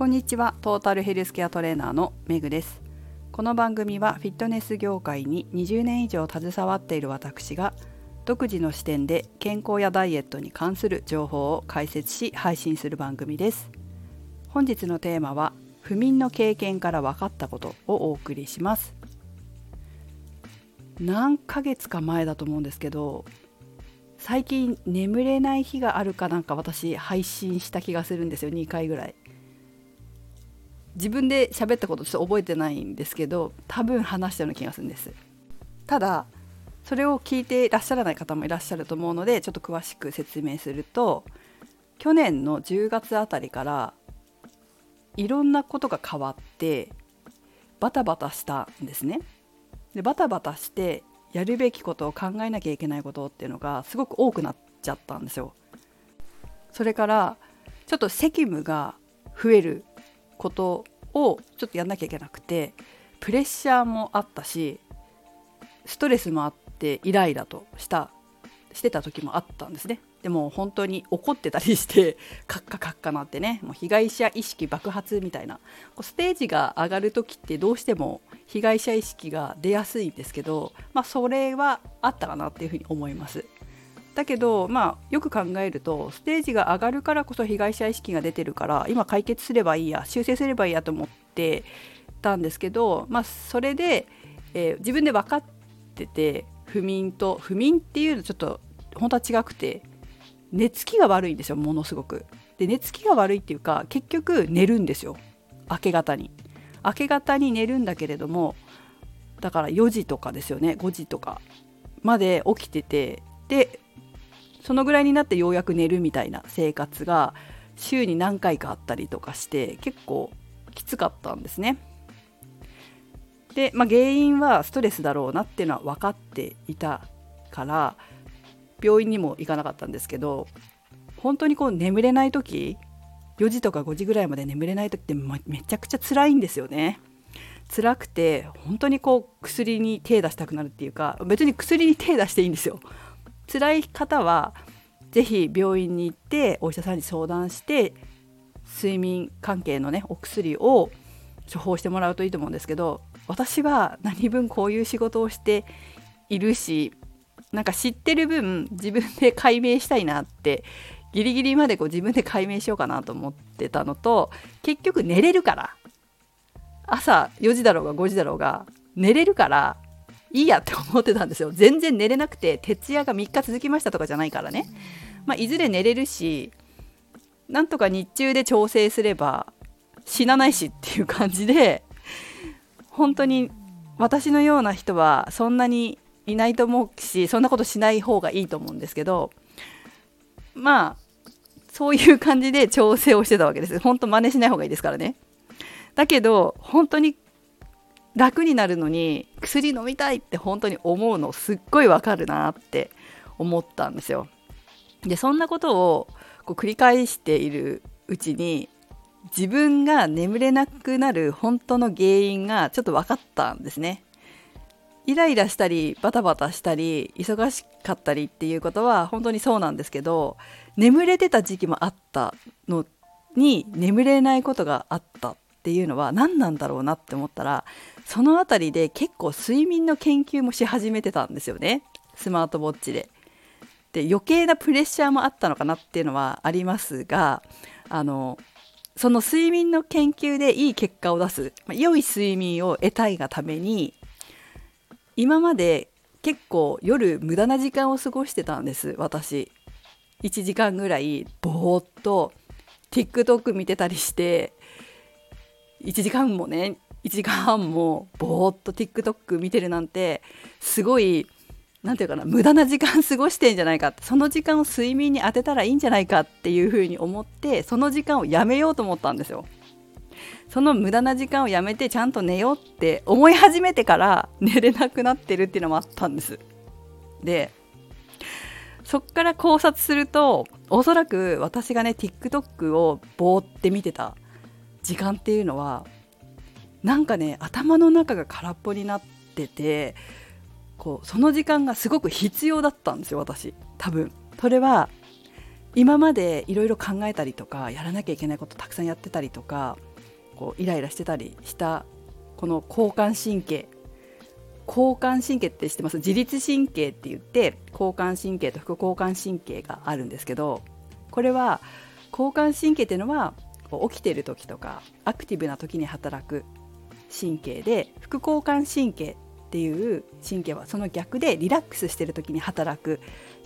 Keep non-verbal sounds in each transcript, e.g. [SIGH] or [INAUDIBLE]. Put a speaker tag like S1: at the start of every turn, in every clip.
S1: こんにちは。トータルヘルスケアトレーナーのメグです。この番組はフィットネス業界に20年以上携わっている私が独自の視点で健康やダイエットに関する情報を解説し配信する番組です。本日のテーマは不眠の経験から分かったことをお送りします。何ヶ月か前だと思うんですけど最近眠れない日があるかなんか私配信した気がするんですよ。2回ぐらい。自分で喋ったことちょっと覚えてないんですけど多分話したような気がするんですただそれを聞いていらっしゃらない方もいらっしゃると思うのでちょっと詳しく説明すると去年の10月あたりからいろんなことが変わってバタバタしたんですねでバタバタしてやるべきことを考えなきゃいけないことっていうのがすごく多くなっちゃったんですよ。それからちょっと責務が増えることをちょっとやんなきゃいけなくてプレッシャーもあったしストレスもあってイライラとしたしてた時もあったんですね。でも本当に怒ってたりしてカッカカッカなってねもう被害者意識爆発みたいなステージが上がる時ってどうしても被害者意識が出やすいんですけど、まあ、それはあったかなっていうふうに思います。だけど、まあ、よく考えるとステージが上がるからこそ被害者意識が出てるから今解決すればいいや修正すればいいやと思ってたんですけど、まあ、それで、えー、自分で分かってて不眠と不眠っていうのちょっと本当は違くて寝つきが悪いんですよものすごく。で寝つきが悪いっていうか結局寝るんですよ明け方に。明け方に寝るんだけれどもだから4時とかですよね5時とかまで起きててでそのぐらいになってようやく寝るみたいな生活が週に何回かあったりとかして結構きつかったんですね。で、まあ、原因はストレスだろうなっていうのは分かっていたから病院にも行かなかったんですけど本当にこう眠れない時4時とか5時ぐらいまで眠れない時ってめちゃくちゃ辛いんですよね。辛くて本当にこう薬に手出したくなるっていうか別に薬に手出していいんですよ。辛い方は是非病院に行ってお医者さんに相談して睡眠関係のねお薬を処方してもらうといいと思うんですけど私は何分こういう仕事をしているしなんか知ってる分自分で解明したいなってギリギリまでこう自分で解明しようかなと思ってたのと結局寝れるから。朝4時だろうが5時だろうが寝れるからいいやって思ってたんですよ。全然寝れなくて徹夜が3日続きましたとかじゃないからね、まあ、いずれ寝れるしなんとか日中で調整すれば死なないしっていう感じで本当に私のような人はそんなにいないと思うしそんなことしない方がいいと思うんですけどまあそういう感じで調整をしてたわけです。本当真似しない方がいいですからね。だけど本当に楽になるのに薬飲みたいって本当に思うのすっごいわかるなって思ったんですよ。でそんなことをこう繰り返しているうちに自分が眠れなくなる本当の原因がちょっと分かったんですね。イライラしたりバタバタしたり忙しかったりっていうことは本当にそうなんですけど眠れてた時期もあったのに眠れないことがあった。っっていうのは何なんだろうなって思ったらその辺りで結構睡眠の研究もし始めてたんですよね。スマートウォッチで。で余計なプレッシャーもあったのかなっていうのはありますがあのその睡眠の研究でいい結果を出す、ま、良い睡眠を得たいがために今まで結構夜無駄な時間を過ごしてたんです。私。1時間ぐらいぼーっと TikTok 見てたりして1時間もね1時間半もぼーっと TikTok 見てるなんてすごい何て言うかな無駄な時間過ごしてんじゃないかその時間を睡眠に当てたらいいんじゃないかっていうふうに思ってその時間をやめようと思ったんですよ。その無駄な時間をやめてちゃんと寝ようって思い始めてから寝れなくなってるっていうのもあったんです。でそっから考察するとおそらく私がね TikTok をぼーって見てた時間っていうのはなんかね頭の中が空っぽになっててこうその時間がすごく必要だったんですよ私。多分。それは今までいろいろ考えたりとかやらなきゃいけないことたくさんやってたりとかこうイライラしてたりしたこの交感神経。交感神経って知ってます？自律神経って言って交感神経と副交感神経があるんですけどこれは交感神経っていうのは起きてる時とかアクティブな時に働く神経で副交感神経っていう神経はその逆でリラックスしてる時に働く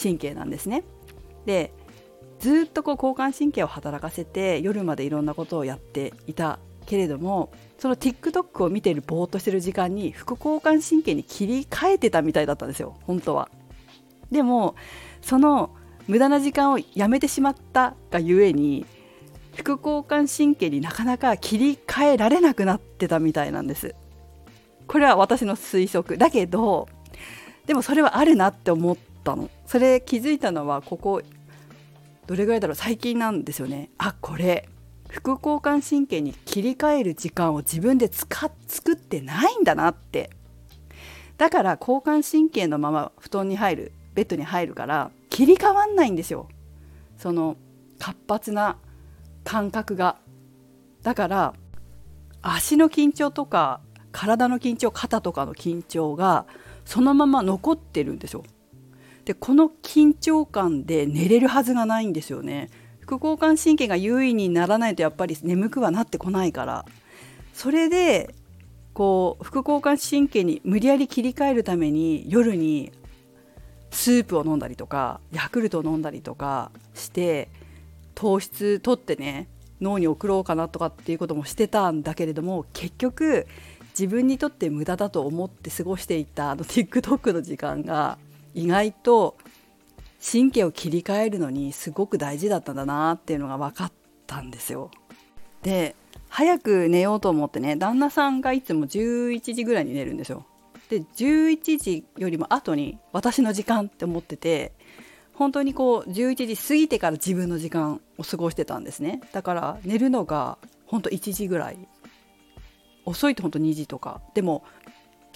S1: 神経なんですね。でずっとこう交感神経を働かせて夜までいろんなことをやっていたけれどもその TikTok を見てるぼーっとしてる時間に副交感神経に切り替えてたみたいだったんですよ本当は。でもその無駄な時間をやめてしまったがゆえに副交感神経になかなか切り替えられなくなってたみたいなんです。これは私の推測だけどでもそれはあるなって思ったの。それ気づいたのはここどれぐらいだろう？最近なんですよね。あこれ。副交感神経に切り替える時間を自分で使っ作ってないんだなって。だから交感神経のまま布団に入るベッドに入るから切り替わんないんですよ。その活発な感覚が。だから足の緊張とか体の緊張肩とかの緊張がそのまま残ってるんですよ。でこの緊張感で寝れるはずがないんですよね。副交感神経が優位にならないとやっぱり眠くはなってこないから。それでこう副交感神経に無理やり切り替えるために夜にスープを飲んだりとかヤクルトを飲んだりとかして糖質取ってね脳に送ろうかなとかっていうこともしてたんだけれども結局自分にとって無駄だと思って過ごしていたあの TikTok の時間が意外と神経を切り替えるのにすごく大事だったんだなっていうのが分かったんですよ。で早く寝ようと思ってね旦那さんがいつも11時ぐらいに寝るんですよ。で11時よりも後に私の時間って思ってて本当にこう11時過ぎてから自分の時間を過ごしてたんですね。だから寝るのが本当1時ぐらい。遅いと本当2時とか。でも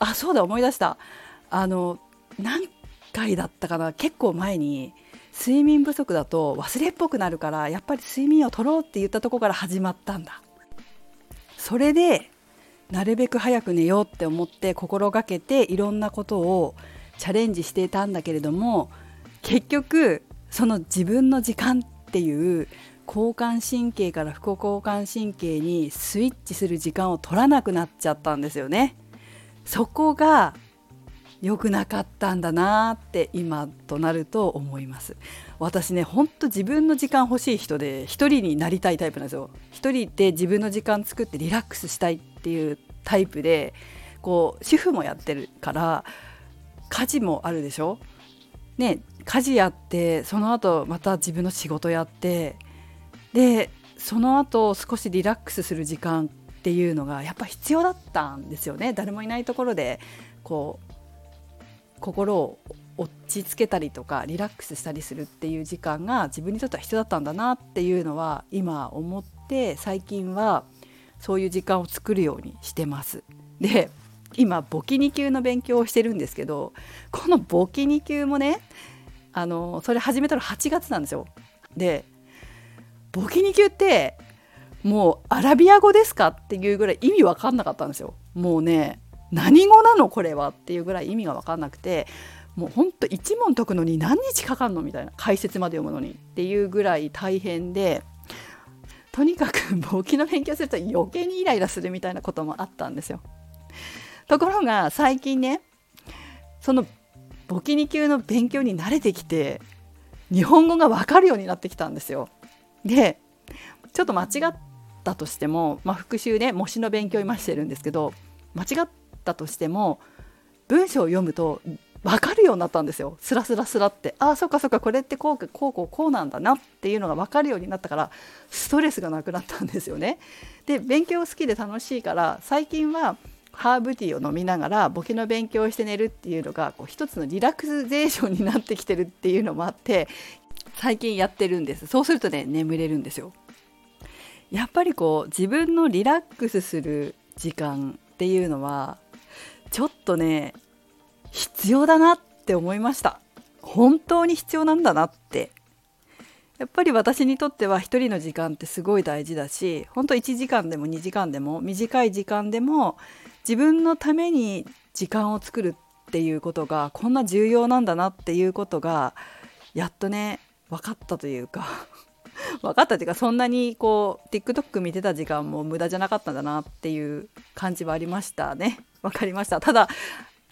S1: あそうだ思い出した。あの何回だったかな。結構前に睡眠不足だと忘れっぽくなるからやっぱり睡眠を取ろうって言ったとこから始まったんだ。それでなるべく早く寝ようって思って心がけていろんなことをチャレンジしていたんだけれども結局その自分の時間っていう交感神経から副交感神経にスイッチする時間を取らなくなっちゃったんですよね。そこが良くなかったんだなって今となると思います。私ねほんと自分の時間欲しい人で一人になりたいタイプなんですよ。一人で自分の時間作ってリラックスしたいっていうタイプでこう主婦もやってるから家事もあるでしょ？ね家事やってその後また自分の仕事やってでその後少しリラックスする時間っていうのがやっぱ必要だったんですよね誰もいないところでこう心を落ち着けたりとかリラックスしたりするっていう時間が自分にとっては必要だったんだなっていうのは今思って最近はそういう時間を作るようにしてます。で今簿記2級の勉強をしてるんですけどこの簿記2級もねあのそれ始めたの8月なんですよ。で簿記2級ってもうアラビア語ですかっていうぐらい意味わかんなかったんですよ。もうね何語なのこれはっていうぐらい意味が分かんなくてもうほんと一問解くのに何日かかんのみたいな解説まで読むのにっていうぐらい大変でとにかく簿記の勉強すると余計にイライラするみたいなこともあったんですよ。ところが最近ねその簿記2級の勉強に慣れてきて日本語が分かるようになってきたんですよ。でちょっと間違ったとしても、まあ、復習で模試の勉強今してるんですけど間違ったとしても文章を読むと分かるようになったんですよスラスラスラってああそっかそっかこれってこうこうこうこうなんだなっていうのが分かるようになったからストレスがなくなったんですよね。で勉強好きで楽しいから最近はハーブティーを飲みながら簿記の勉強をして寝るっていうのがこう一つのリラクゼーションになってきてるっていうのもあって最近やってるんです。そうするとね眠れるんですよ。やっぱりこう自分のリラックスする時間っていうのはちょっとね必要だなって思いました。本当に必要なんだなって。やっぱり私にとっては一人の時間ってすごい大事だし本当1時間でも2時間でも短い時間でも自分のために時間を作るっていうことがこんな重要なんだなっていうことがやっとね分かったというか [LAUGHS] 分かったというかそんなにこう TikTok 見てた時間も無駄じゃなかったんだなっていう感じはありましたね。分かりました。ただ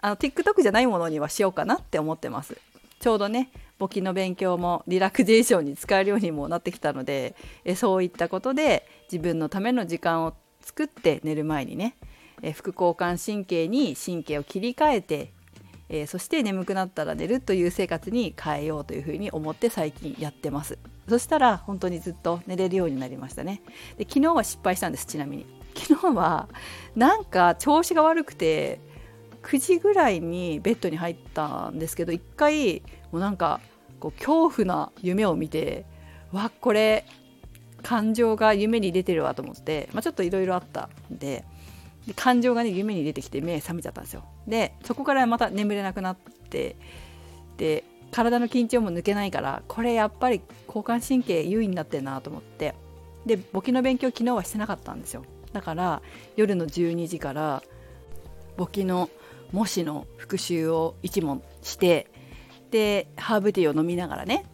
S1: あの TikTok じゃないものにはしようかなって思ってます。ちょうどね簿記の勉強もリラクゼーションに使えるようにもなってきたのでえそういったことで自分のための時間を作って寝る前にねえ副交感神経に神経を切り替えて、えそして眠くなったら寝るという生活に変えようというふうに思って最近やってます。そしたら本当にずっと寝れるようになりましたね。で昨日は失敗したんですちなみに。昨日はなんか調子が悪くて9時ぐらいにベッドに入ったんですけど1回もうなんかこう恐怖な夢を見てわこれ感情が夢に出てるわと思って、まあ、ちょっといろいろあったんでで感情がね夢に出てきて目覚めちゃったんですよ。でそこからまた眠れなくなってで体の緊張も抜けないからこれやっぱり交感神経優位になってるなと思ってで簿記の勉強昨日はしてなかったんですよ。だから夜の12時から簿記の模試の復習を1問してでハーブティーを飲みながらね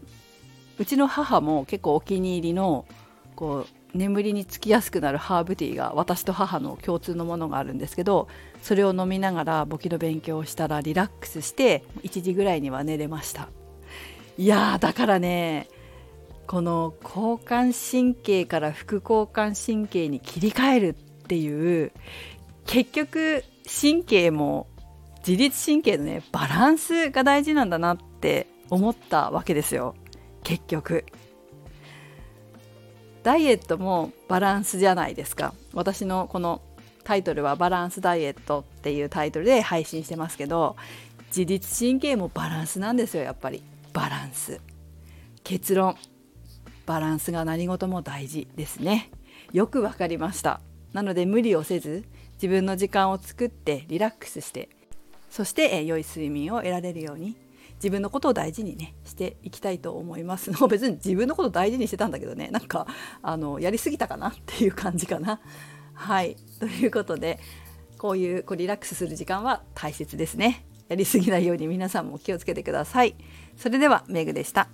S1: うちの母も結構お気に入りのこう眠りにつきやすくなるハーブティーが私と母の共通のものがあるんですけどそれを飲みながら簿記の勉強をしたらリラックスして1時ぐらいには寝れました。いやだからねこの交感神経から副交感神経に切り替えるっていう結局神経も自律神経のねバランスが大事なんだなって思ったわけですよ。結局。ダイエットもバランスじゃないですか。私のこのタイトルはバランスダイエットっていうタイトルで配信してますけど自律神経もバランスなんですよやっぱり。バランス。結論。バランスが何事も大事ですね。よくわかりました。なので無理をせず自分の時間を作ってリラックスしてそして、え良い睡眠を得られるように自分のことを大事にねしていきたいと思います [LAUGHS] もう別に自分のこと大事にしてたんだけどねなんかあのやりすぎたかなっていう感じかな。はいということでこういうこうリラックスする時間は大切ですね。やりすぎないように皆さんも気をつけてください。それではメグでした。